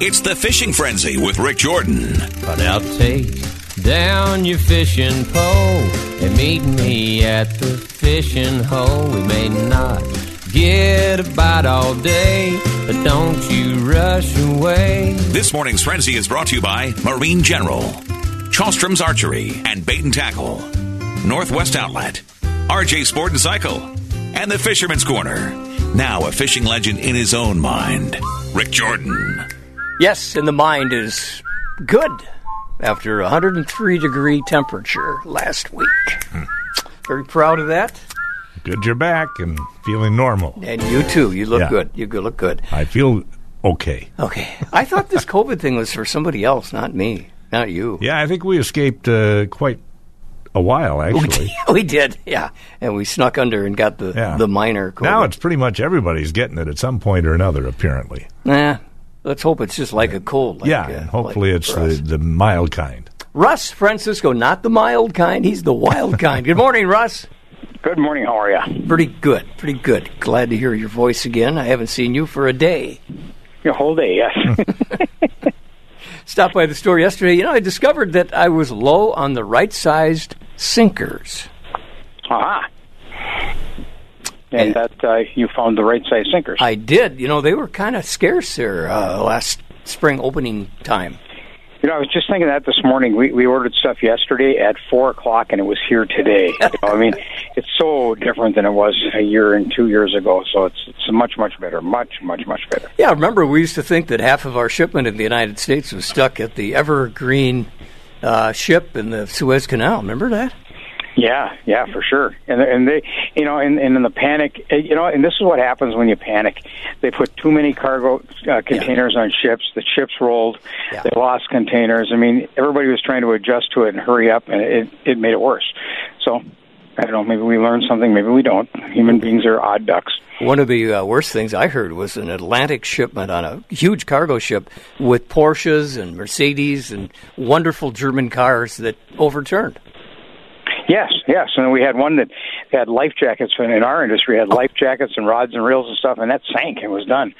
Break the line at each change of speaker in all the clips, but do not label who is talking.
It's the Fishing Frenzy with Rick Jordan.
But I'll take down your fishing pole and meet me at the fishing hole. We may not get a bite all day, but don't you rush away.
This morning's Frenzy is brought to you by Marine General, Chalstrom's Archery and Bait and Tackle, Northwest Outlet, RJ Sport and Cycle, and the Fisherman's Corner. Now a fishing legend in his own mind, Rick Jordan.
Yes, and the mind is good after 103 degree temperature last week. Very proud of that.
Good you're back and feeling normal.
And you too. You look
Yeah.
good. You look good.
I feel okay.
Okay. I thought this COVID thing was for somebody else, not me, not you.
Yeah, I think we escaped uh, quite a while, actually.
we did, yeah. And we snuck under and got the
Yeah.
the minor COVID.
Now it's pretty much everybody's getting it at some point or another, apparently.
Nah, let's hope it's just like a cold. Like,
yeah,
uh,
and hopefully
like
it's the, the mild kind.
Russ Francisco, not the mild kind. He's the wild kind. Good morning, Russ.
Good morning. How are you?
Pretty good, pretty good. Glad to hear your voice again. I haven't seen you for a day.
Your whole day, yes.
Stopped by the store yesterday. You know, I discovered that I was low on the right sized sinkers.
Aha. And that uh, you found the right size sinkers.
I did. You know, they were kind of scarce there uh, last spring opening time.
You know, I was just thinking that this morning. We we ordered stuff yesterday at four o'clock, and it was here today. you know, I mean, it's so different than it was a year and two years ago. So it's it's much much better, much much much better.
Yeah, remember we used to think that half of our shipment in the United States was stuck at the Evergreen uh, ship in the Suez Canal. Remember that?
Yeah, yeah, for sure. And and they, you know, and, and in the panic, eh, you know, and this is what happens when you panic. They put too many cargo uh, containers on ships. The ships rolled.
Yeah.
They lost containers. I mean, everybody was trying to adjust to it and hurry up, and it it made it worse. So. I don't know. Maybe we learned something. Maybe we don't. Human beings are odd ducks.
One of the uh, worst things I heard was an Atlantic shipment on a huge cargo ship with Porsches and Mercedes and wonderful German cars that overturned.
Yes, yes, and we had one that had life jackets. And in our industry, had life jackets and rods and reels and stuff, and that sank and was done.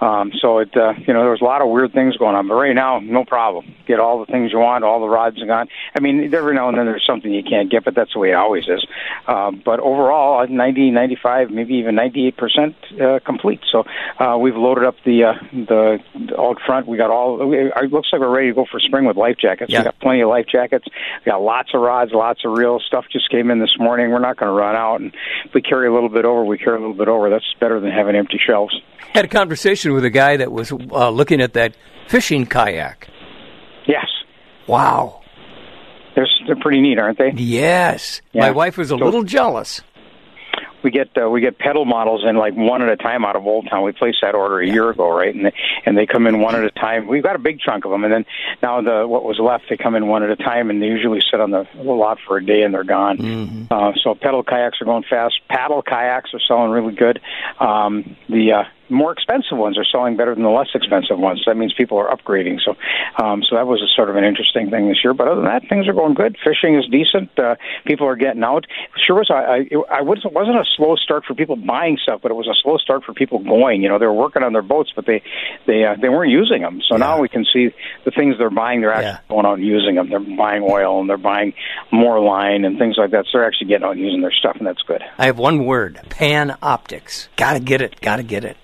Um, so it, uh, you know, there was a lot of weird things going on. But right now, no problem. Get all the things you want. All the rods are gone. I mean, every now and then there's something you can't get, but that's the way it always is. Uh, but overall, 90, 95, maybe even 98 percent uh, complete. So uh, we've loaded up the uh, the out front. We got all. It looks like we're ready to go for spring with life jackets.
Yeah.
We got plenty of life jackets. We got lots of rods, lots of reels. Stuff just came in this morning. We're not going to run out, and if we carry a little bit over, we carry a little bit over. That's better than having empty shelves.
Had a conversation with a guy that was uh, looking at that fishing kayak.
Yes,
Wow.
they're they're pretty neat, aren't they?
Yes.
Yeah.
My wife was a
So-
little jealous.
We get uh, we get pedal models in like one at a time out of Old Town. We placed that order a year ago, right? And they, and they come in one at a time. We've got a big chunk of them, and then now the what was left, they come in one at a time, and they usually sit on the lot for a day and they're gone. Uh, so pedal kayaks are going fast. Paddle kayaks are selling really good. Um, the uh, more expensive ones are selling better than the less expensive ones. That means people are upgrading. So, um, so that was a sort of an interesting thing this year. But other than that, things are going good. Fishing is decent. Uh, people are getting out. Sure was. I, I, I was, it wasn't a slow start for people buying stuff, but it was a slow start for people going. You know, they were working on their boats, but they, they, uh, they weren't using them. So now we can see the things they're buying. They're actually
Yeah.
going out and using them. They're buying oil and they're buying more line and things like that. So they're actually getting out and using their stuff, and that's good.
I have one word pan optics. Gotta get it. Gotta get it.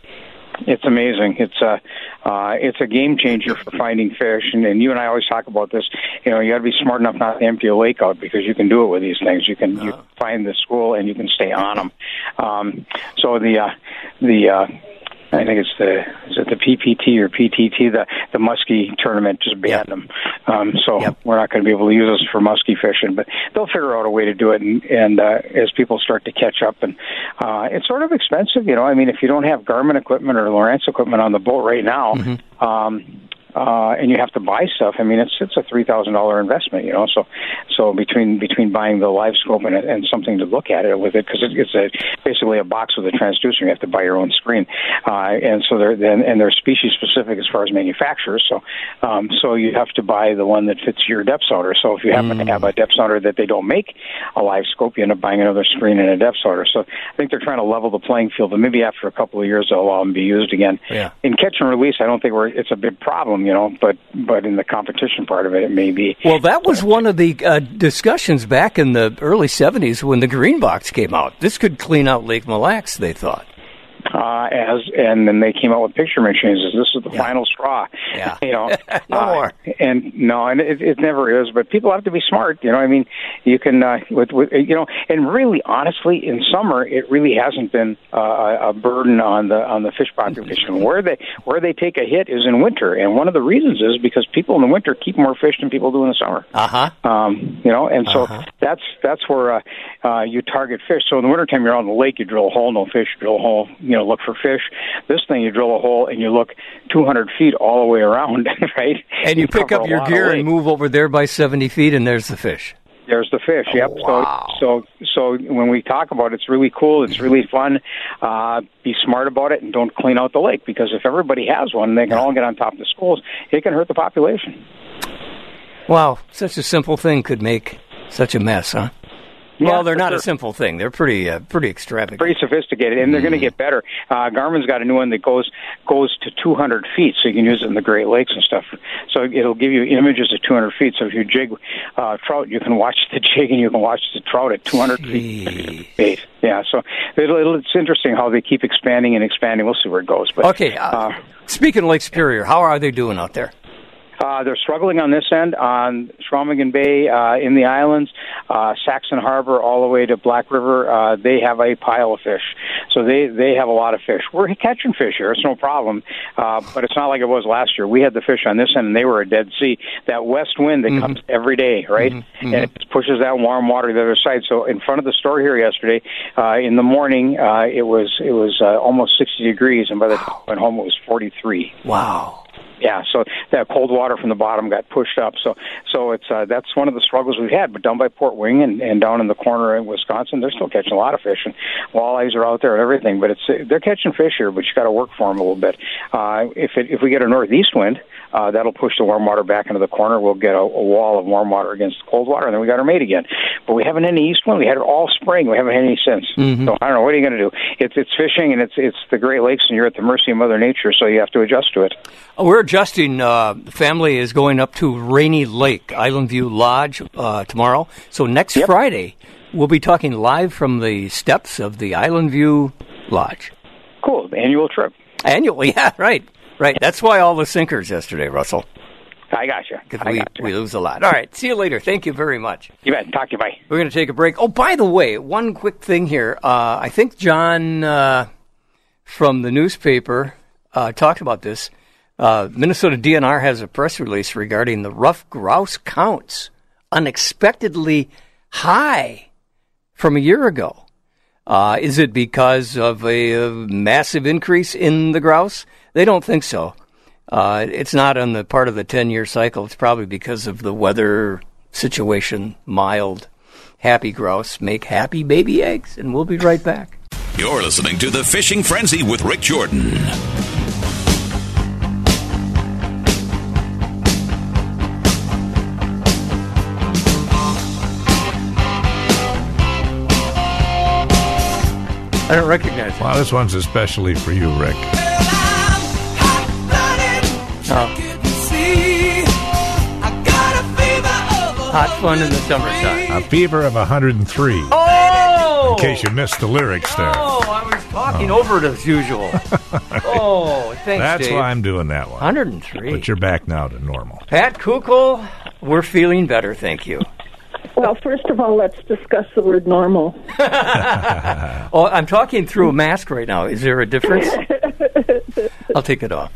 It's amazing. It's a uh, it's a game changer for finding fish, and, and you and I always talk about this. You know, you got to be smart enough not to empty a lake out because you can do it with these things. You can you find the school and you can stay on them. Um, so the uh, the uh, I think it's the is it the PPT or PTT the the muskie tournament just banned
Yep.
them. Um, so
Yep.
we're not going to be able to use this for muskie fishing, but they'll figure out a way to do it. And, and uh, as people start to catch up, and uh, it's sort of expensive, you know. I mean, if you don't have Garmin equipment or Lowrance equipment on the boat right now, um, uh, and you have to buy stuff. I mean, it's it's a three thousand dollar investment, you know. So so between between buying the live scope and, and something to look at it with it, because it, it's a basically a box with a transducer. You have to buy your own screen, uh, and so they're then and they're species specific as far as manufacturers. So um, so you have to buy the one that fits your depth sounder. So if you happen to have a depth sounder that they don't make a live scope, you end up buying another screen and a depth sounder. So I think they're trying to level the playing field, and maybe after a couple of years they'll allow them to be used again.
Yeah.
In catch and release, I don't think we're, it's a big problem problem, you know. But but in the competition part of it, it may be.
Well, that was one of the uh, discussions back in the early '70s when the Green Box came out. This could clean out Lake Mille Lacs, they thought.
Uh, as and then they came out with picture machines. As this is the
Yeah.
final straw.
Yeah.
you know,
No
uh,
more.
And no, and it, it never is. But people have to be smart. You know, I mean, you can uh, with, with you know, and really, honestly, in summer, it really hasn't been uh, a a burden on the on the fish population. Where they where they take a hit is in winter, and one of the reasons is because people in the winter keep more fish than people do in the summer.
Uh huh.
Um, you know, and so
Uh-huh.
that's that's where uh, uh, you target fish. So in the wintertime, you're on the lake, you drill a hole, no fish, drill a hole, you know, look for fish. This thing, you drill a hole and you look 200 feet all the way around, right?
And you, pick up your gear and move over there by 70 feet, and there's the fish.
There's the fish. Yep.
Wow.
So so so when we talk about it, it's really cool. It's really fun. Uh, be smart about it and don't clean out the lake because if everybody has one, they can all get on top of the schools. It can hurt the population.
Wow, such a simple thing could make such a mess, huh?
Yeah,
well, they're not a simple thing. They're pretty, uh, pretty extravagant.
pretty sophisticated, and they're going to get better. Uh, Garmin's got a new one that goes goes to 200 feet, so you can use it in the Great Lakes and stuff. So it'll give you images at 200 feet. So if you jig uh, trout, you can watch the jig and you can watch the trout at 200
Jeez.
feet. Yeah, so it'll, it'll, it's interesting how they keep expanding and expanding. We'll see where it goes. But
Okay. Uh, speaking of Lake Superior, how are they doing out there?
Uh, they're struggling on this end, on Chequamegon Bay, uh, in the islands, uh, Saxon Harbor, all the way to Black River. Uh, they have a pile of fish, so they they have a lot of fish. We're catching fish here; it's no problem. Uh, but it's not like it was last year. We had the fish on this end, and they were a dead sea. That west wind that comes every day, right, and it pushes that warm water to the other side. So in front of the store here yesterday, uh, in the morning, uh, it was it was uh, almost 60 degrees, and by the time I went home, it was 43
Wow.
Yeah so that cold water from the bottom got pushed up. So so it's uh, that's one of the struggles we've had but down by port wing and, and down in the corner in wisconsin they're still catching a lot of fish and walleyes are out there and everything but it's they're catching fish here but you got to work for them a little bit. Uh, if it, if we get a northeast wind uh, that'll push the warm water back into the corner. We'll get a, a wall of warm water against the cold water, and then we got our mate again. But we haven't had any east wind. We had it all spring. We haven't had any since. So I don't know. What are you going to do? It's it's fishing, and it's it's the Great Lakes, and you're at the mercy of Mother Nature, so you have to adjust to it.
Uh, We're adjusting. Uh, the family is going up to Rainy Lake, Island View Lodge, uh, tomorrow. So next
Yep.
Friday, we'll be talking live from the steps of the Island View Lodge.
Cool. Annual trip.
Annual, yeah, right, right. That's why all the sinkers yesterday, Russell,
I got you.
because we, we lose a lot. All right, see you later. Thank you very much.
You bet. Talk to you. Bye.
We're going to take a break. Oh, by the way, one quick thing here. Uh, I think John uh, from the newspaper uh, talked about this. Uh, Minnesota DNR has a press release regarding the ruffed grouse counts unexpectedly high from a year ago. Uh, is it because of a, uh massive increase in the grouse? They don't think so. Uh, it's not on the part of the 10 year cycle. It's probably because of the weather situation, mild. Happy grouse make happy baby eggs. And we'll be right back.
You're listening to The Fishing Frenzy with Rick Jordan.
I don't recognize it.
Well, this one's especially for you, Rick. Oh.
Hot fun in the summertime.
A fever of 103.
Oh!
In case you missed the lyrics there.
Oh, I was talking oh. over it as usual. oh, thanks,
That's
Dave.
why I'm doing that one.
103.
But you're back now to normal.
Pat Kukul, we're feeling better, thank you.
Well, first of all, let's discuss the word normal.
Oh, I'm talking through a mask right now. Is there a difference? I'll take it off.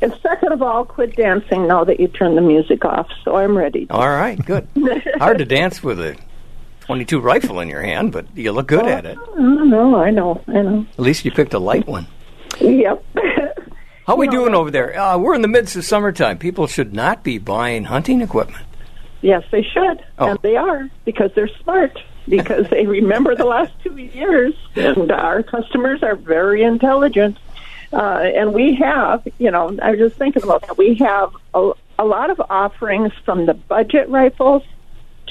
And second of all, quit dancing now that you turned the music off. So I'm ready.
All right, good. Hard to dance with a 22 rifle in your hand, but you look good at it.
No, no, I know, I know.
At least you picked a light one.
Yep.
How are we doing over there? Uh, we're in the midst of summertime. People should not be buying hunting equipment.
Yes, they should,
Oh.
and they are because they're smart. Because they remember the last two years, and our customers are very intelligent. Uh, and we have, you know, I was just thinking about that. We have a, a lot of offerings from the budget rifles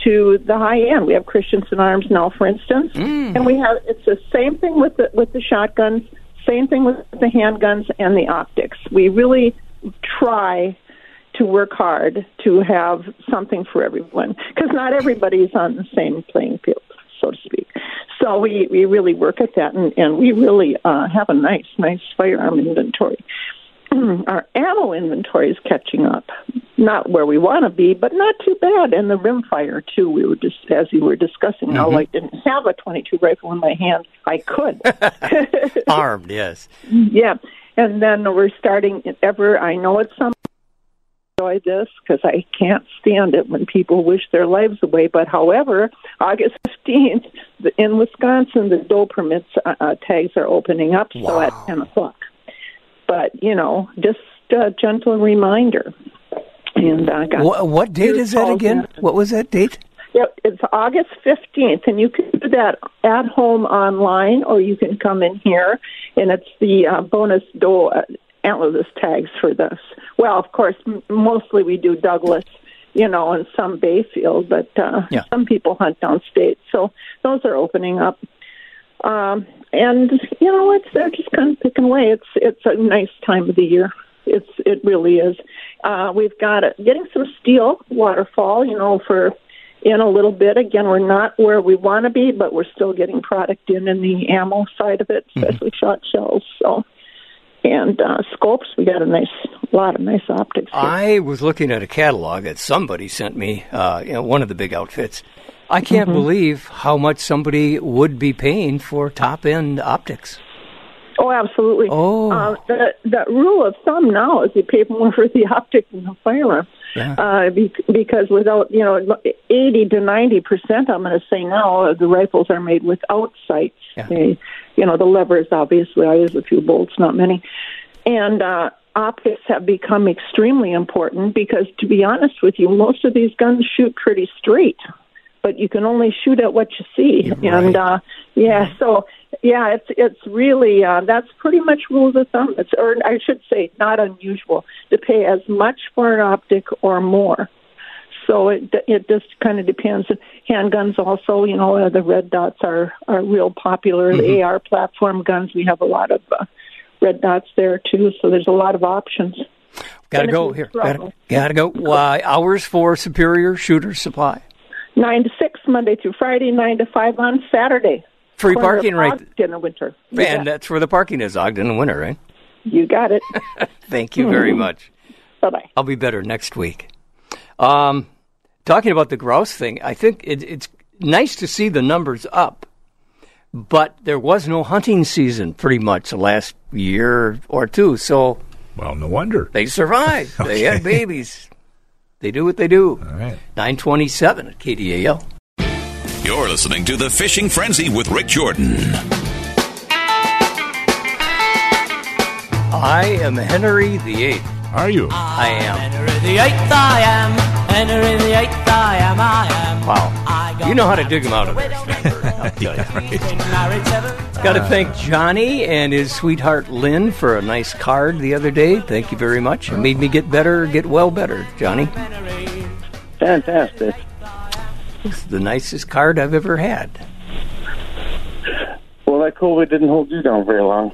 to the high end. We have Christensen Arms now, for instance, and we have it's the same thing with the with the shotguns, same thing with the handguns and the optics. We really try to work hard to have something for everyone because not everybody's on the same playing field, so to speak. So we, we really work at that, and, and we really uh, have a nice, nice firearm inventory. Our ammo inventory is catching up. Not where we want to be, but not too bad. And the rimfire too. We were just as you were discussing. Mm-hmm. How I didn't have a 22 rifle in my hand. I could.
Armed, yes.
Yeah, and then we're starting ever. I know it's some enjoy this because I can't stand it when people wish their lives away. But however, August 15th in Wisconsin, the doe permits uh, uh, tags are opening up.
Wow.
So at 10 o'clock. But you know, just a gentle reminder. And uh, got
What, what date is that again? What was that date?
Yep, it's August 15th, and you can do that at home online, or you can come in here, and it's the uh, bonus uh, antlerless tags for this. Well, of course, m- mostly we do Douglas, you know, and some Bayfield, but uh,
Yeah.
some people hunt downstate, so those are opening up. Um, and you know, it's they're just kind of picking away. It's it's a nice time of the year. It's it really is. Uh, we've got it getting some steel waterfowl, you know, for in a little bit. Again, we're not where we want to be, but we're still getting product in in the ammo side of it, especially shot shells. So, and uh, scopes, we got a nice lot of nice optics. Here.
I was looking at a catalog that somebody sent me, uh, you know, one of the big outfits. I can't
Mm-hmm.
believe how much somebody would be paying for top end optics.
Oh, absolutely.
Oh.
Uh, the the rule of thumb now is you pay more for the optic than the firearm.
Yeah.
Uh, be, because without, you know, 80 to 90 percent, I'm going to say now, the rifles are made without sights.
Yeah.
They, you know, the levers, obviously, I use a few bolts, not many. And uh, optics have become extremely important because, to be honest with you, most of these guns shoot pretty straight, but you can only shoot at what you see.
You're
And, uh, yeah, so yeah, it's it's really uh, that's pretty much rules of thumb. It's or I should say not unusual to pay as much for an optic or more. So it it just kind of depends. Handguns also, you know, uh, the red dots are are real popular. The AR platform guns, we have a lot of uh, red dots there too. So there's a lot of options.
Gotta go here. Gotta, gotta go. Why hours for Superior Shooter Supply.
Nine to six Monday through Friday, nine to five on Saturday.
Free parking right.
Ogden in the winter. You
And that's where the parking is, Ogden in the winter, right?
you got it.
Thank you
Mm-hmm.
very much.
bye bye.
I'll be better next week. Um, talking about the grouse thing, I think it, it's nice to see the numbers up, but there was no hunting season pretty much the last year or two, so
Well, no wonder.
they survived. They had babies. They do what they do.
All right.
927 at KDAL.
You're listening to The Fishing Frenzy with Rick Jordan.
I am Henry the Eighth.
Are you?
I am.
Henry the Eighth I am. Henry the Eighth I am. I am.
Wow. You know how to
dig
dig 'em out of
to
there,
widow.
I'll tell you.
Been married seven
Got to thank Johnny and his sweetheart Lynn for a nice card the other day. Thank you very much. It made me get better, get well better, Johnny.
Fantastic.
It's the nicest card I've ever had.
Well, that COVID didn't hold you down very long.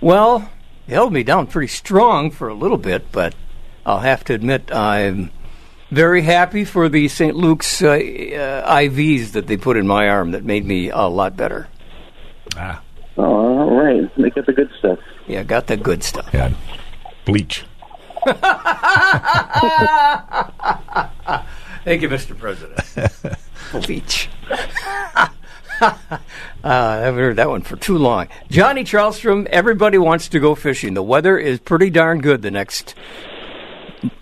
Well, it held me down pretty strong for a little bit, but I'll have to admit I'm very happy for the St. Luke's uh, uh, IVs that they put in my arm that made me a lot better.
Ah,
Oh, all right. They get the good stuff.
Yeah, got the good stuff.
yeah. Bleach.
Thank you, Mr. President. Bleach. uh, I haven't heard that one for too long. Johnny Chalstrom, everybody wants to go fishing. The weather is pretty darn good the next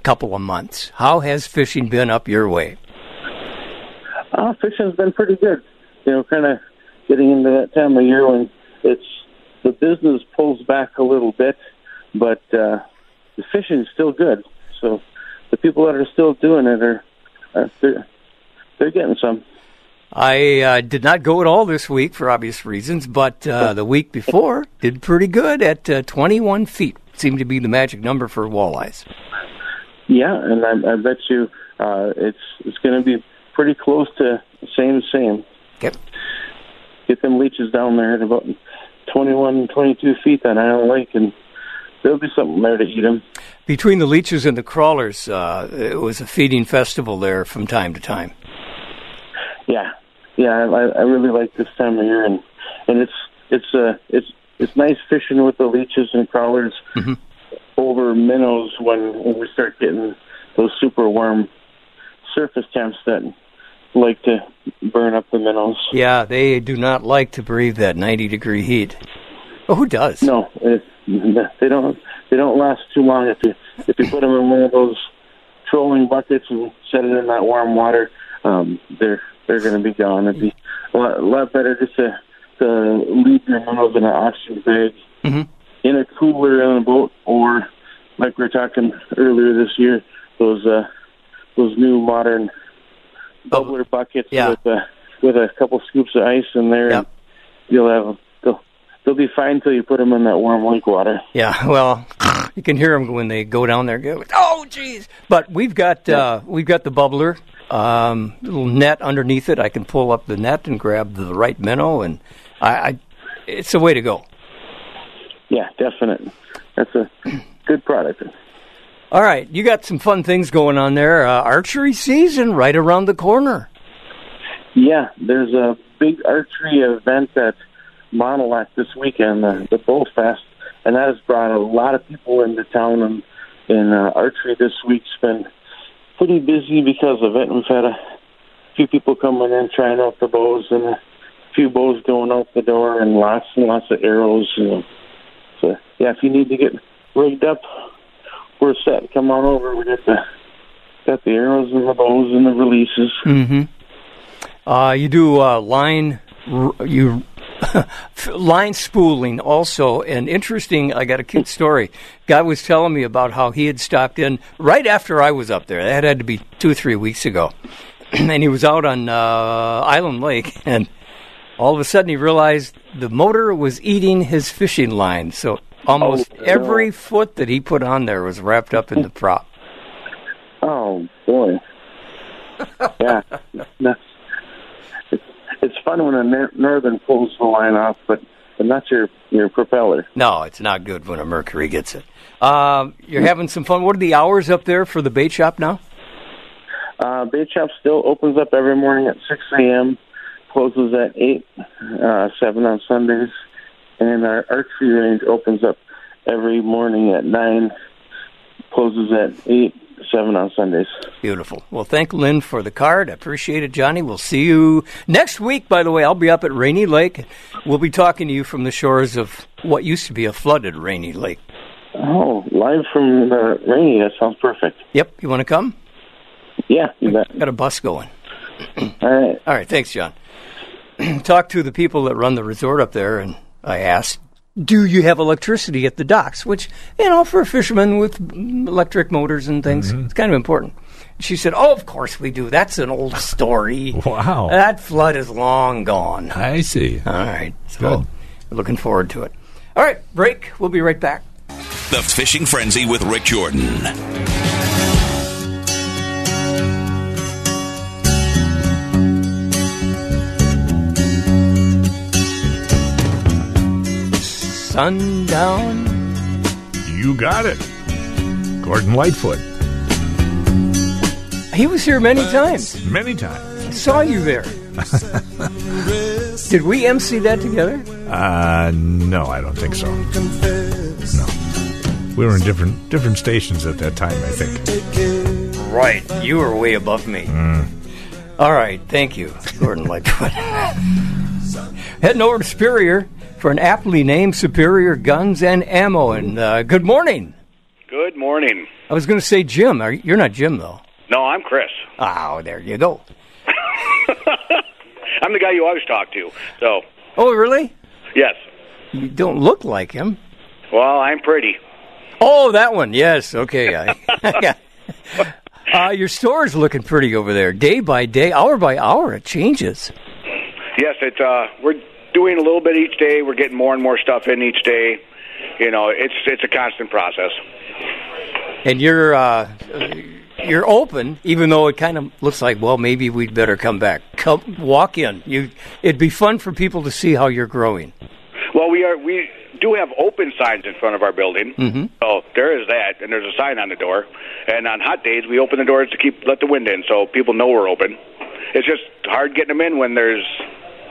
couple of months. How has fishing been up your way?
Uh, fishing's been pretty good. You know, kind of getting into that time of year when it's the business pulls back a little bit, but uh, the fishing's still good. So the people that are still doing it are, are they're, they're getting some.
I uh, did not go at all this week for obvious reasons, but uh, the week before did pretty good at uh, 21 feet. Seemed to be the magic number for walleyes.
Yeah, and I, I bet you uh, it's it's going to be pretty close to same same.
Yep.
Get them leeches down there at about 21, 22 feet on Island Lake, and there'll be something there to eat them.
between the leeches and the crawlers, uh, it was a feeding festival there from time to time.
Yeah, yeah, I, I really like this time of year, and and it's it's uh it's it's nice fishing with the leeches and crawlers minnows when, when we start getting those super warm surface temps that like to burn up the minnows.
Yeah, they do not like to breathe that 90 degree heat. Oh, who does?
No, it, they don't. They don't last too long if you if you put them in one of those trolling buckets and set it in that warm water. Um, they're they're going to be gone. It'd be a lot, a lot better just to to leave your minnows in an oxygen bag
Mhm.
in a cooler on a boat, or like we were talking earlier this year, those uh, those new modern bubbler buckets
Yeah.
with a with a couple scoops of ice in there.
Yep.
And you'll have they'll they'll be fine till you put them in that warm lake water.
Yeah, well, you can hear them when they go down there. Go, oh, jeez! But we've got uh, we've got the bubbler, um, little net underneath it. I can pull up the net and grab the right minnow, and I, I it's the way to go.
Yeah, definite. That's a good product.
All right, you got some fun things going on there. Uh, archery season right around the corner.
Yeah, there's a big archery event at Monolac this weekend, the, the Bow Fest, and that has brought a lot of people into town. And, and uh, archery this week's been pretty busy because of it. We've had a few people coming in trying out the bows and a few bows going out the door and lots and lots of arrows. And so, yeah, if you need to get rigged up, we're set. Come on over. We got the got the arrows and the bows and the releases.
Mm-hmm. Uh, you do uh, line you line spooling also, and interesting. I got a cute story. Guy was telling me about how he had stopped in right after I was up there. That had to be two or three weeks ago, and he was out on uh, Island Lake, and all of a sudden he realized the motor was eating his fishing line. So almost
Oh,
every foot that he put on there was wrapped up in the prop.
Oh boy, yeah, it's it's fun when a northern pulls the line off, but but not your your propeller.
No, it's not good when a Mercury gets it. Um, you're having some fun. What are the hours up there for the bait shop now?
Uh, bait shop still opens up every morning at six a.m. Closes at eight, uh, seven on Sundays, and our archery range opens up every morning at nine. Closes at eight, seven on Sundays.
Beautiful. Well, thank Lynn for the card. I appreciate it, Johnny. We'll see you next week. By the way, I'll be up at Rainy Lake. We'll be talking to you from the shores of what used to be a flooded Rainy Lake.
Oh, live from the rainy. That sounds perfect.
Yep. You want to come?
Yeah, you bet.
Got a bus going.
All right.
All right. Thanks, John. Talk to the people that run the resort up there, and I asked, "Do you have electricity at the docks?" Which, you know, for a fisherman with electric motors and things, mm-hmm. it's kind of important. She said, "Oh, of course we do. That's an old story.
Wow.
That flood is long gone."
I see.
All right. So
Good.
looking forward to it. All right, break. We'll be right back.
The Fishing Frenzy with Rick Jordan.
Sundown.
You got it. Gordon Lightfoot.
He was here many times.
Many times.
I saw you there. Did we MC that together?
Uh, no, I don't think so. No. We were in different different stations at that time, I think.
Right. You were way above me. All right. Thank you, Gordon Lightfoot. Heading over to Superior for an aptly named Superior Guns and Ammo. And uh, good morning.
Good morning.
I was going to say Jim. Are, you're not Jim, though.
No, I'm Chris.
Oh, there you go.
I'm the guy you always talk to. So,
Oh, really?
yes.
You don't look like him.
Well, I'm pretty.
Oh, that one. Yes. Okay. I. Uh, your store's looking pretty over there. Day by day, hour by hour, it changes.
Yes, it's uh we're doing a little bit each day. We're getting more and more stuff in each day. You know, it's it's a constant process.
And you're uh, you're open, even though it kind of looks like, well, maybe we'd better come back. Come, walk in. You, it'd be fun for people to see how you're growing.
Well, we are we do have open signs in front of our building.
Mm-hmm.
So there is that, and there's a sign on the door. And on hot days, we open the doors to keep let the wind in, so people know we're open. It's just hard getting them in when there's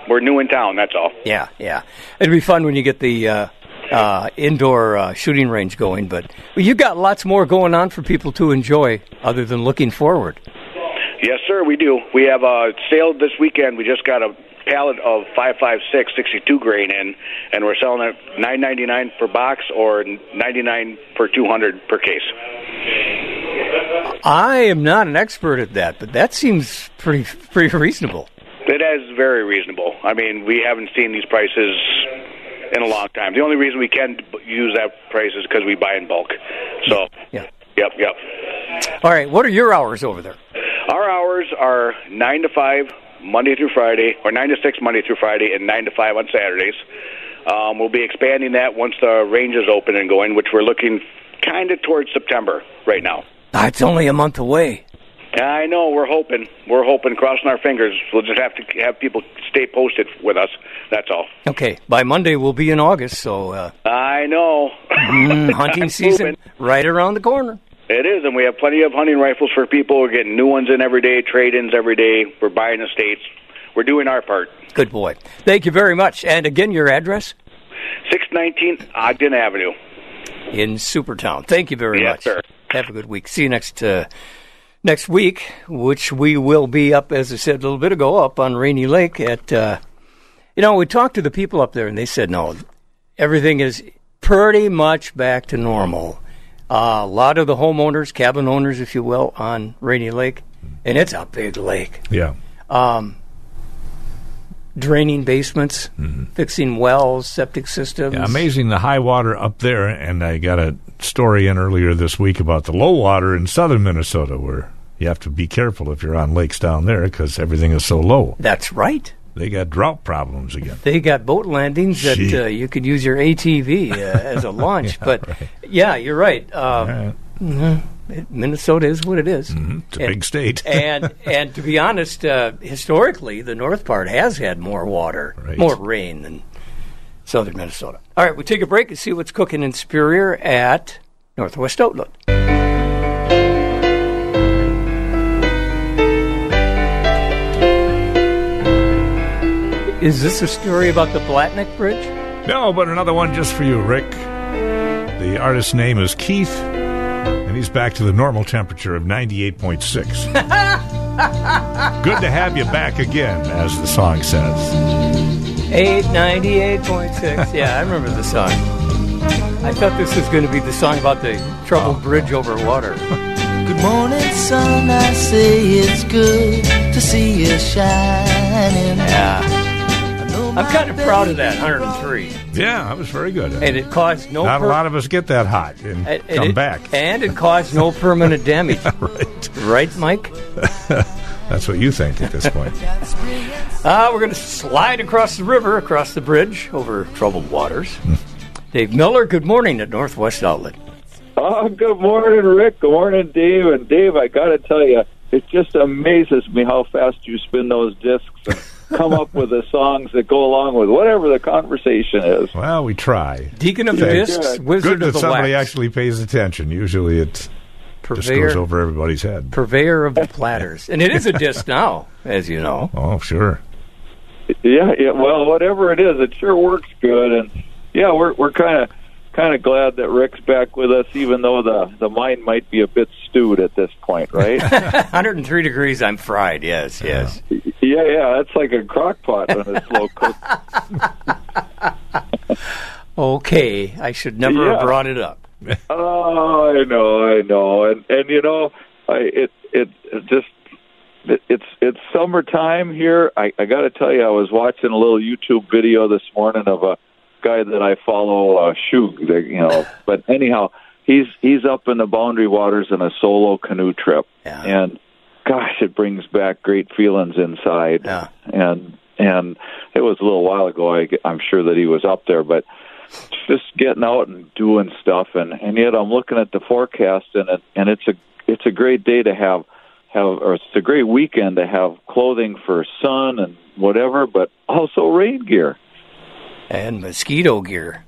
we're new in town. That's all.
Yeah, yeah. It'd be fun when you get the uh, uh, indoor uh, shooting range going, but well, you got lots more going on for people to enjoy other than looking forward.
Yes, sir, we do. We have a sale this weekend. We just got a pallet of 556 62 grain in, and we're selling it 9.99 per box or 99 per 200 per case.
I am not an expert at that, but that seems pretty pretty reasonable.
Is very reasonable. I mean, we haven't seen these prices in a long time. The only reason we can use that price is because we buy in bulk. So,
Yeah.
yep, yep.
All right, what are your hours over there?
Our hours are nine to five Monday through Friday, or nine to six Monday through Friday, and nine to five on Saturdays. Um, we'll be expanding that once the range is open and going, which we're looking kind of towards September right now.
Ah, it's only a month away.
I know we're hoping, we're hoping, crossing our fingers. We'll just have to have people stay posted with us. That's all.
Okay, by Monday we'll be in August, so uh,
I know.
mm, hunting season right around the corner.
It is, and we have plenty of hunting rifles for people. We're getting new ones in every day, trade-ins every day. We're buying estates. We're doing our part.
Good boy. Thank you very much. And again, your address
619 Ogden Avenue.
in Supertown. Thank you very
Yes,
much.
sir.
Have a good week. See you next uh, next week, which we will be up, as I said a little bit ago, up on Rainy Lake. At uh, you know, we talked to the people up there, and they said no, everything is pretty much back to normal. Uh, a lot of the homeowners, cabin owners, if you will, on Rainy Lake, and it's a big lake.
Yeah.
Um, draining basements, mm-hmm. fixing wells, septic systems.
Yeah, amazing the high water up there, and I got a story in earlier this week about the low water in southern Minnesota, where you have to be careful if you're on lakes down there because everything is so low.
That's right.
They got drought problems again.
They got boat landings that uh, you could use your ATV uh, as a launch.
Yeah,
but
right.
yeah, you're right. Um,
Yeah.
mhm, Minnesota is what it is.
Mhm, It's a
And-
big state.
and and to be honest, uh, historically, the north part has had more water,
Right.
more rain than southern Minnesota. All right, we take a break and see what's cooking in Superior at Northwest Outlet. Is this a story about the Blatnik Bridge?
No, but another one just for you, Rick. The artist's name is Keith, and he's back to the normal temperature of 98.6. Good to have you back again, as the song says.
898.6. Yeah, I remember the song. I thought this was going to be the song about the troubled oh. bridge over water.
Good morning, sun. I say it's good to see you shining.
Yeah. I'm kind of proud of that 103.
Yeah, that was very good.
And it caused no
Not
per-
a lot of us get that hot and
and- and
come
it-
back.
And it caused no permanent damage.
right.
Right, Mike?
That's what you think at this point.
Uh, we're going to slide across the river, across the bridge, over troubled waters. Dave Miller, good morning at Northwest Outlet.
Oh, good morning, Rick. Good morning, Dave. And Dave, I got to tell you, it just amazes me how fast you spin those discs and come up with the songs that go along with whatever the conversation is.
Well, we try.
Deacon of the
Yeah,
Discs,
good.
Wizard
Good that
of the
somebody
Wax,
actually pays attention. Usually it just goes over everybody's head.
purveyor of the platters. And it is a disc now, as you know.
Oh, sure.
Yeah, yeah. Well, whatever it is, it sure works good. And yeah, we're we're kind of kind of glad that Rick's back with us, even though the the mind might be a bit stewed at this point, right?
103 degrees, I'm fried. Yes, yes.
yeah, yeah. That's like a crock pot on a slow cook.
Okay, I should never
Yeah.
have brought it up.
Oh, I know, I know, and and you know, I it it, it just it, it's it's summertime here. I, I got to tell you, I was watching a little YouTube video this morning of a guy that I follow, uh, Shug. that, You know, but anyhow, he's he's up in the Boundary Waters in a solo canoe trip,
Yeah.
and gosh, it brings back great feelings inside.
Yeah.
And and it was a little while ago. I, I'm sure that he was up there, but just getting out and doing stuff and and yet I'm looking at the forecast and it, and it's a it's a great day to have have or it's a great weekend to have clothing for sun and whatever but also rain gear
And mosquito gear.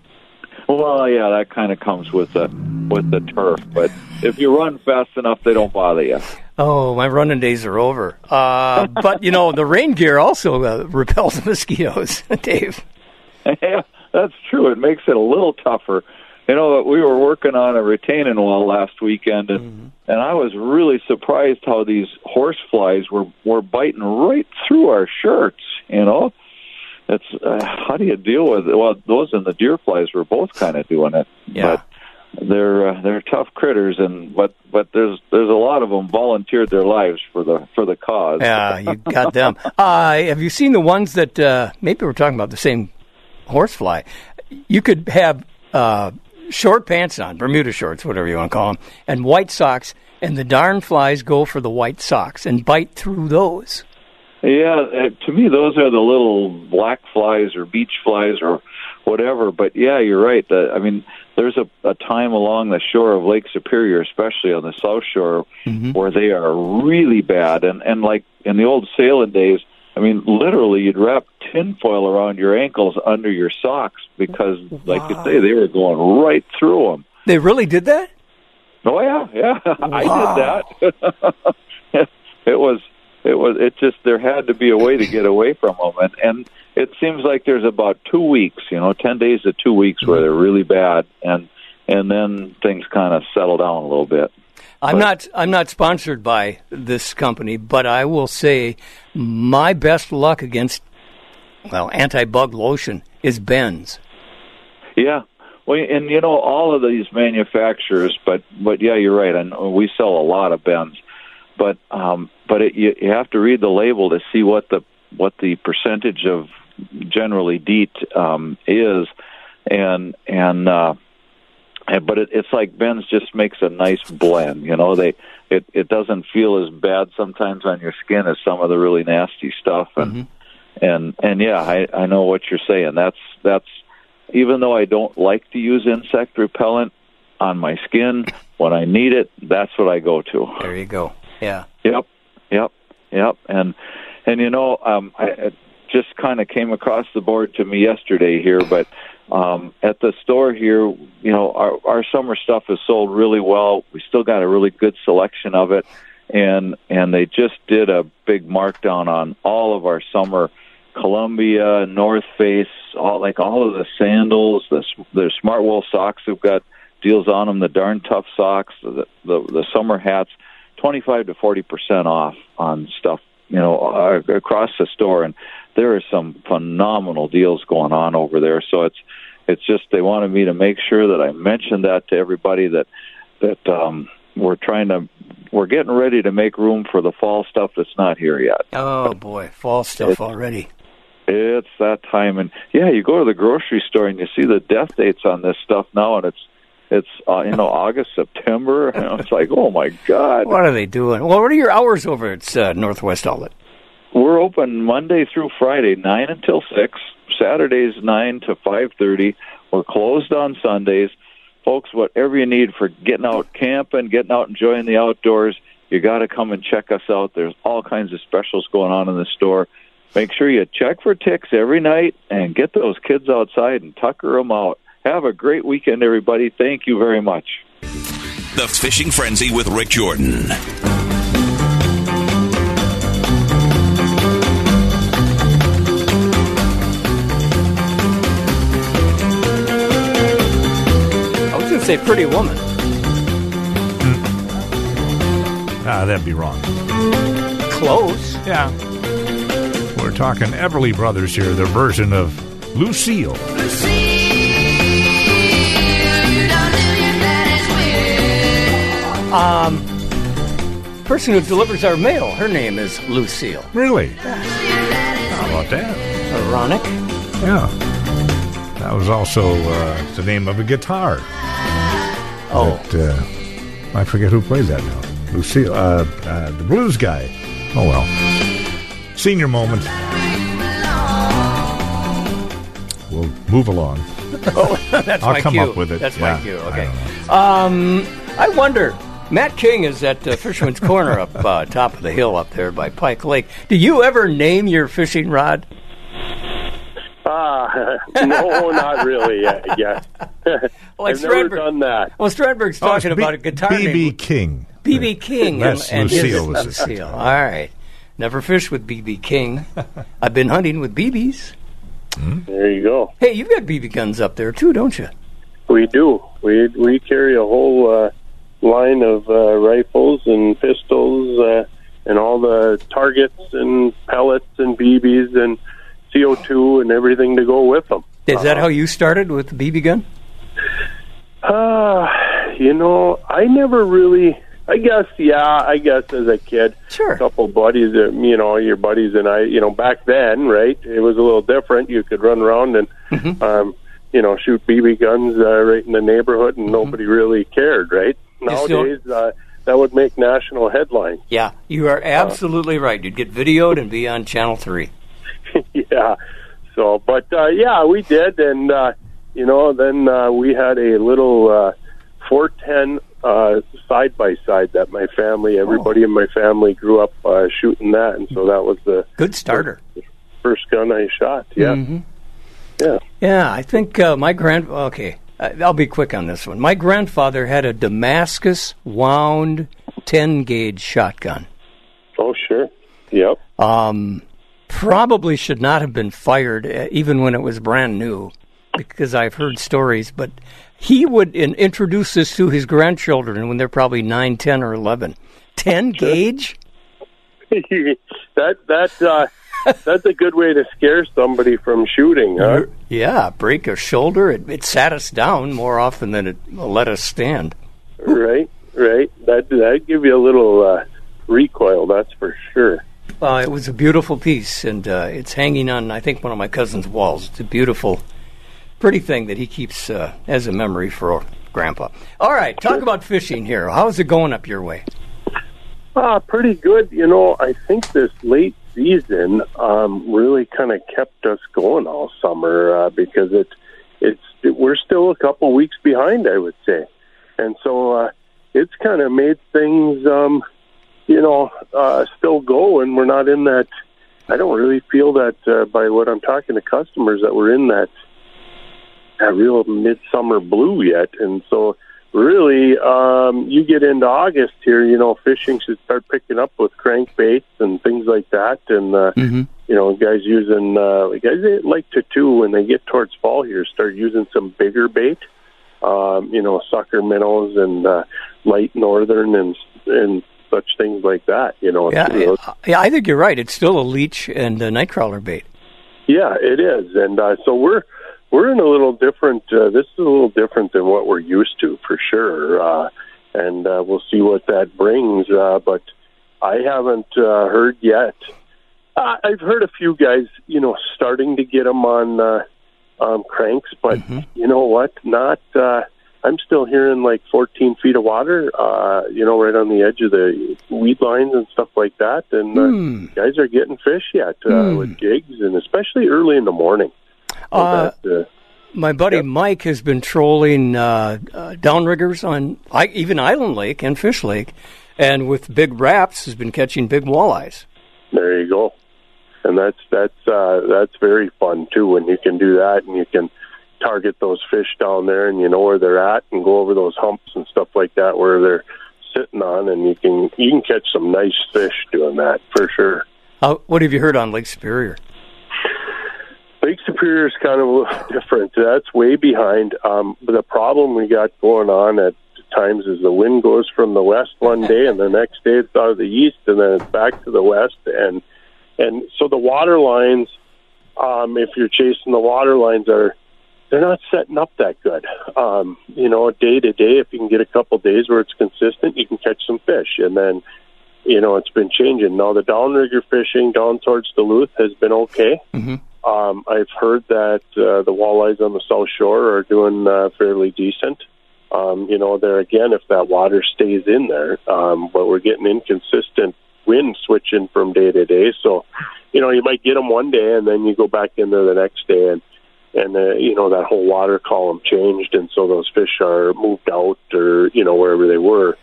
Well, yeah, that kind of comes with the with the turf. But if you run fast enough, they don't bother you.
Oh, my running days are over. Uh, but you know, the rain gear also uh, repels mosquitoes, Dave.
yeah, that's true. It makes it a little tougher. You know, we were working on a retaining wall last weekend, and
Mm-hmm.
and I was really surprised how these horse flies were were biting right through our shirts. You know, it's uh, how do you deal with it? Well, those and the deer flies were both kind of doing it.
Yeah.
But they're uh, they're tough critters, and but but there's there's a lot of them volunteered their lives for the for the cause.
Yeah, you got them. Uh, have you seen the ones that uh, maybe we're talking about the same horsefly? You could have uh, short pants on, Bermuda shorts, whatever you want to call them, and white socks, and the darn flies go for the white socks and bite through those.
Yeah, uh, to me, those are the little black flies or beach flies or whatever. But yeah, you're right. The, I mean, there's a, a time along the shore of Lake Superior, especially on the south shore, where they are really bad. And and like in the old sailing days, I mean, literally, you'd wrap tinfoil around your ankles under your socks because, like you say, they were going right through them.
They really did that?
Oh yeah, yeah, I did that. it was, it was, it just there had to be a way to get away from them, and and it seems like there's about two weeks, you know, ten days to two weeks where they're really bad, and and then things kind of settle down a little bit.
I'm not. I'm not sponsored by this company, but I will say my best luck against well anti-bug lotion is Ben's.
Yeah. Well, and you know all of these manufacturers, but but yeah, you're right. And we sell a lot of Ben's, but um, but it, you, you have to read the label to see what the what the percentage of generally DEET um, is, and and uh, and- but it, it's like Ben's just makes a nice blend. You know, they it it doesn't feel as bad sometimes on your skin as some of the really nasty stuff, and and and yeah, I I know what you're saying. That's that's even though I don't like to use insect repellent on my skin when I need it, that's what I go to.
There you go. Yeah.
Yep, yep, yep. And and you know, um, I it just kind of came across the board to me yesterday here, but um, at the store here, you know, our our summer stuff is sold really well. We still got a really good selection of it, and and they just did a big markdown on all of our summer Columbia, North Face, all like all of the sandals, the the Smart Wool socks have got deals on them. The darn tough socks, the the, the summer hats, twenty five to forty percent off on stuff. You know, across the store, and there are some phenomenal deals going on over there. So it's it's just they wanted me to make sure that I mentioned that to everybody that that um, we're trying to we're getting ready to make room for the fall stuff that's not here yet.
Oh boy, fall stuff already.
It's that time, and yeah, you go to the grocery store and you see the death dates on this stuff now, and it's it's uh, you know August, September, and it's like, oh my god.
What are they doing? Well, what are your hours over at uh, Northwest Outlet?
We're open Monday through Friday, nine until six. Saturdays nine to five thirty. We're closed on Sundays, folks. Whatever you need for getting out camping, getting out enjoying the outdoors, you got to come and check us out. There's all kinds of specials going on in the store. Make sure you check for ticks every night and get those kids outside and tucker them out. Have a great weekend, everybody. Thank you very much.
The Fishing Frenzy with Rick Jordan.
I was going to say Pretty Woman.
Ah, that'd be wrong.
Close.
Yeah. We're talking Everly Brothers here, their version of Lucille.
Um, person who delivers our mail, her name is Lucille.
Really? How about that?
Ironic.
Yeah. That was also uh, the name of a guitar.
Oh.
That, uh, I forget who played that now. Lucille, uh, uh, the blues guy. Oh well. Senior moment. We'll move along.
Oh, that's
I'll
my
come
cue.
up with it.
That's
Yeah,
my cue. Okay.
don't.
Um, I wonder. Matt King is at uh, Fisherman's Corner up uh, top of the hill up there by Pike Lake. Do you ever name your fishing rod?
Ah, no, not really. I guess.
Well,
I've never done that.
Well, Strandberg's
Oh,
talking
B-
about a guitar
BB King.
BB King. and-
That's
and, his-
Lucille was it.
Lucille. All right. Never fished with BB King. I've been hunting with BBs.
There you go.
Hey, you've got BB guns up there too, don't you?
We do. We we carry a whole uh, line of uh, rifles and pistols uh, and all the targets and pellets and BBs and CO2 and everything to go with them.
Is that how you started with the BB gun?
Uh, you know, I never really. I guess, yeah. I guess as a kid,
sure.
A couple buddies, uh, you know, your buddies and I, you know, back then, right? It was a little different. You could run around and,
Mm-hmm.
um, you know, shoot BB guns uh, right in the neighborhood, and nobody really cared, right?
Mm-hmm. You still-
Nowadays, uh, that would make national headlines.
Yeah, you are absolutely right. You'd get videoed and be on Channel Three.
yeah. So, but uh, yeah, we did, and uh, you know, then uh, we had a little uh, 410 uh, side by side that my family, everybody in my family, grew up uh, shooting that, and so that was the
Good starter.
first gun I shot. Yeah,
Mhm.
yeah.
Yeah, I think uh, my grand. Okay, uh, I'll be quick on this one. My grandfather had a Damascus wound 10 gauge shotgun.
Oh, sure. Yep.
Um, probably should not have been fired uh, even when it was brand new, because I've heard stories. But he would in, introduce this to his grandchildren when they're probably nine, ten, or eleven. Ten gauge.
that that uh, that's a good way to scare somebody from shooting, huh?
Yeah, break a shoulder. It, it sat us down more often than it let us stand.
right, right. That that give you a little uh, recoil. That's for sure.
Uh, it was a beautiful piece, and uh, it's hanging on, I think, one of my cousin's walls. It's a beautiful, pretty thing that he keeps uh, as a memory for Grandpa. All right, talk about fishing here. How's it going up your way?
Ah, pretty good. You know, I think this late season um, really kind of kept us going all summer uh, because it it's it, we're still a couple weeks behind, I would say, and so uh, it's kind of made things, um, you know, uh, still go, and we're not in that. I don't really feel that uh, by what I'm talking to customers that we're in that that real midsummer blue yet, and so really, um, you get into August here, you know, fishing should start picking up with crankbaits and things like that. And, uh, you know, guys using, uh, guys they like to too, when they get towards fall here, start using some bigger bait, um, you know, sucker minnows and, uh, light northern and, and such things like that, you know.
Yeah,
You know,
yeah, I think you're right. It's still a leech and a nightcrawler bait.
Yeah, it is, and uh, so we're we're in a little different. Uh, this is a little different than what we're used to, for sure, uh, and uh, we'll see what that brings. Uh, but I haven't uh, heard yet. Uh, I've heard a few guys, you know, starting to get them on uh, um, cranks, but you know what? Not. Uh, I'm still hearing like 14 feet of water, uh, you know, right on the edge of the weed lines and stuff like that. And uh,
Hmm.
guys are getting fish yet uh,
Hmm.
with gigs, and especially early in the morning. So
Uh,
that, uh,
My buddy Mike has been trolling uh, uh, downriggers on I, even Island Lake and Fish Lake, and with big raps has been catching big walleyes.
there you go. And that's that's uh, that's very fun too when you can do that and you can target those fish down there and you know where they're at and go over those humps and stuff like that where they're sitting on and you can you can catch some nice fish doing that for sure.
Uh, what have you heard on Lake Superior?
Lake Superior is kind of different. That's way behind. Um, the problem we got going on at times is the wind goes from the west one day, and the next day it's out of the east, and then it's back to the west, and and so the water lines. Um, if you're chasing the water lines, are they're not setting up that good. Um, you know, day to day, if you can get a couple days where it's consistent, you can catch some fish, and then you know it's been changing. Now the downrigger fishing down towards Duluth has been okay. Um, I've heard that uh, the walleyes on the South Shore are doing uh, fairly decent. Um, you know, there again, if that water stays in there, um, but we're getting inconsistent wind switching from day to day. So, you know, you might get them one day and then you go back in there the next day and and uh, you know that whole water column changed, and so those fish are moved out or you know wherever they were.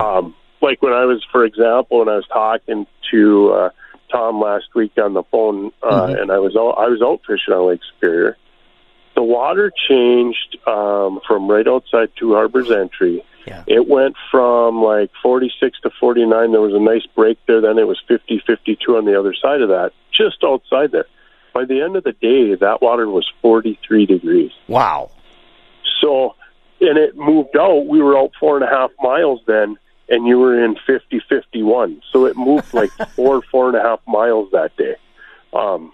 Um, like when I was, for example, when I was talking to uh, Tom last week on the phone, uh, and I was out, I was out fishing on Lake Superior. The water changed um, from right outside Two Harbors entry. It went from like 46 to 49. There was a nice break there. Then it was 50, 52 on the other side of that, just outside there. By the end of the day, that water was 43 degrees.
Wow.
So, and it moved out. We were out four and a half miles then, and you were in 50, 51. So it moved like four, four and a half miles that day. Um,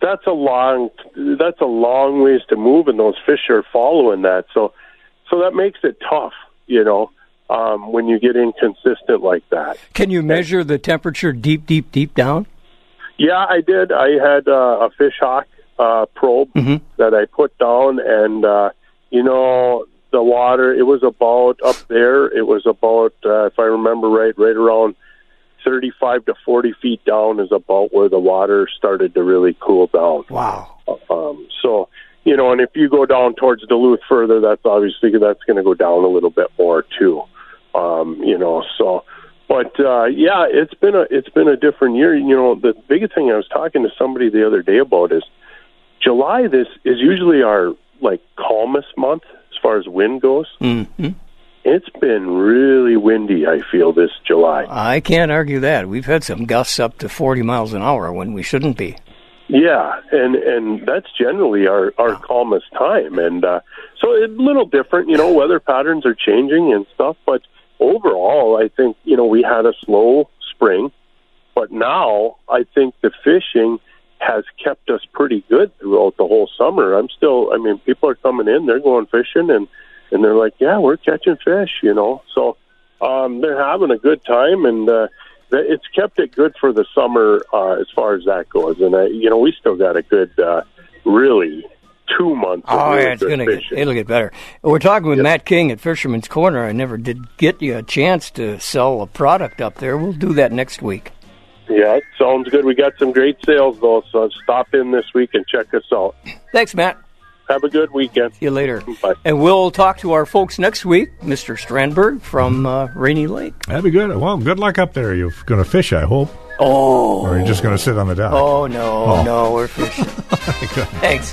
that's a long, that's a long ways to move, and those fish are following that. So, so that makes it tough, you know, um, when you get inconsistent like that.
Can you measure the temperature deep, deep, deep down?
Yeah, I did. I had uh, a fish hawk uh, probe that I put down, and uh, you know the water. It was about up there. It was about, uh, if I remember right, right around thirty-five to forty feet down is about where the water started to really cool down.
Wow.
Um, so you know, and if you go down towards Duluth further, that's obviously that's going to go down a little bit more too. Um, you know, so but uh, yeah, it's been a it's been a different year. You know, the biggest thing I was talking to somebody the other day about is July. This is usually our like calmest month as far as wind goes.
Mm-hmm.
It's been really windy. I feel this July.
I can't argue that. We've had some gusts up to 40 miles an hour when we shouldn't be.
Yeah, and and that's generally our our calmest time, and uh, so a little different. You know, weather patterns are changing and stuff, but overall, I think you know we had a slow spring, but now I think the fishing has kept us pretty good throughout the whole summer. I'm still, I mean, people are coming in, they're going fishing, and and they're like, yeah, we're catching fish, you know. So um, they're having a good time, and uh, it's kept it good for the summer uh, as far as that goes. And uh, you know, we still got a good, uh, really two months. of
Oh,
really
yeah, it's gonna get, it'll get better. We're talking with Matt King at Fisherman's Corner. I never did get you a chance to sell a product up there. We'll do that next week.
Yeah, sounds good. We got some great sales though, so stop in this week and check us out.
Thanks, Matt.
Have a good weekend.
See you later.
Bye.
And we'll talk to our folks next week, Mr. Strandberg from uh, Rainy Lake.
That'd be good. Well, good luck up there. You're going to fish, I hope.
Oh.
Or you're just going to sit on the dock.
Oh, no,
Oh.
no, we're fishing. Thanks.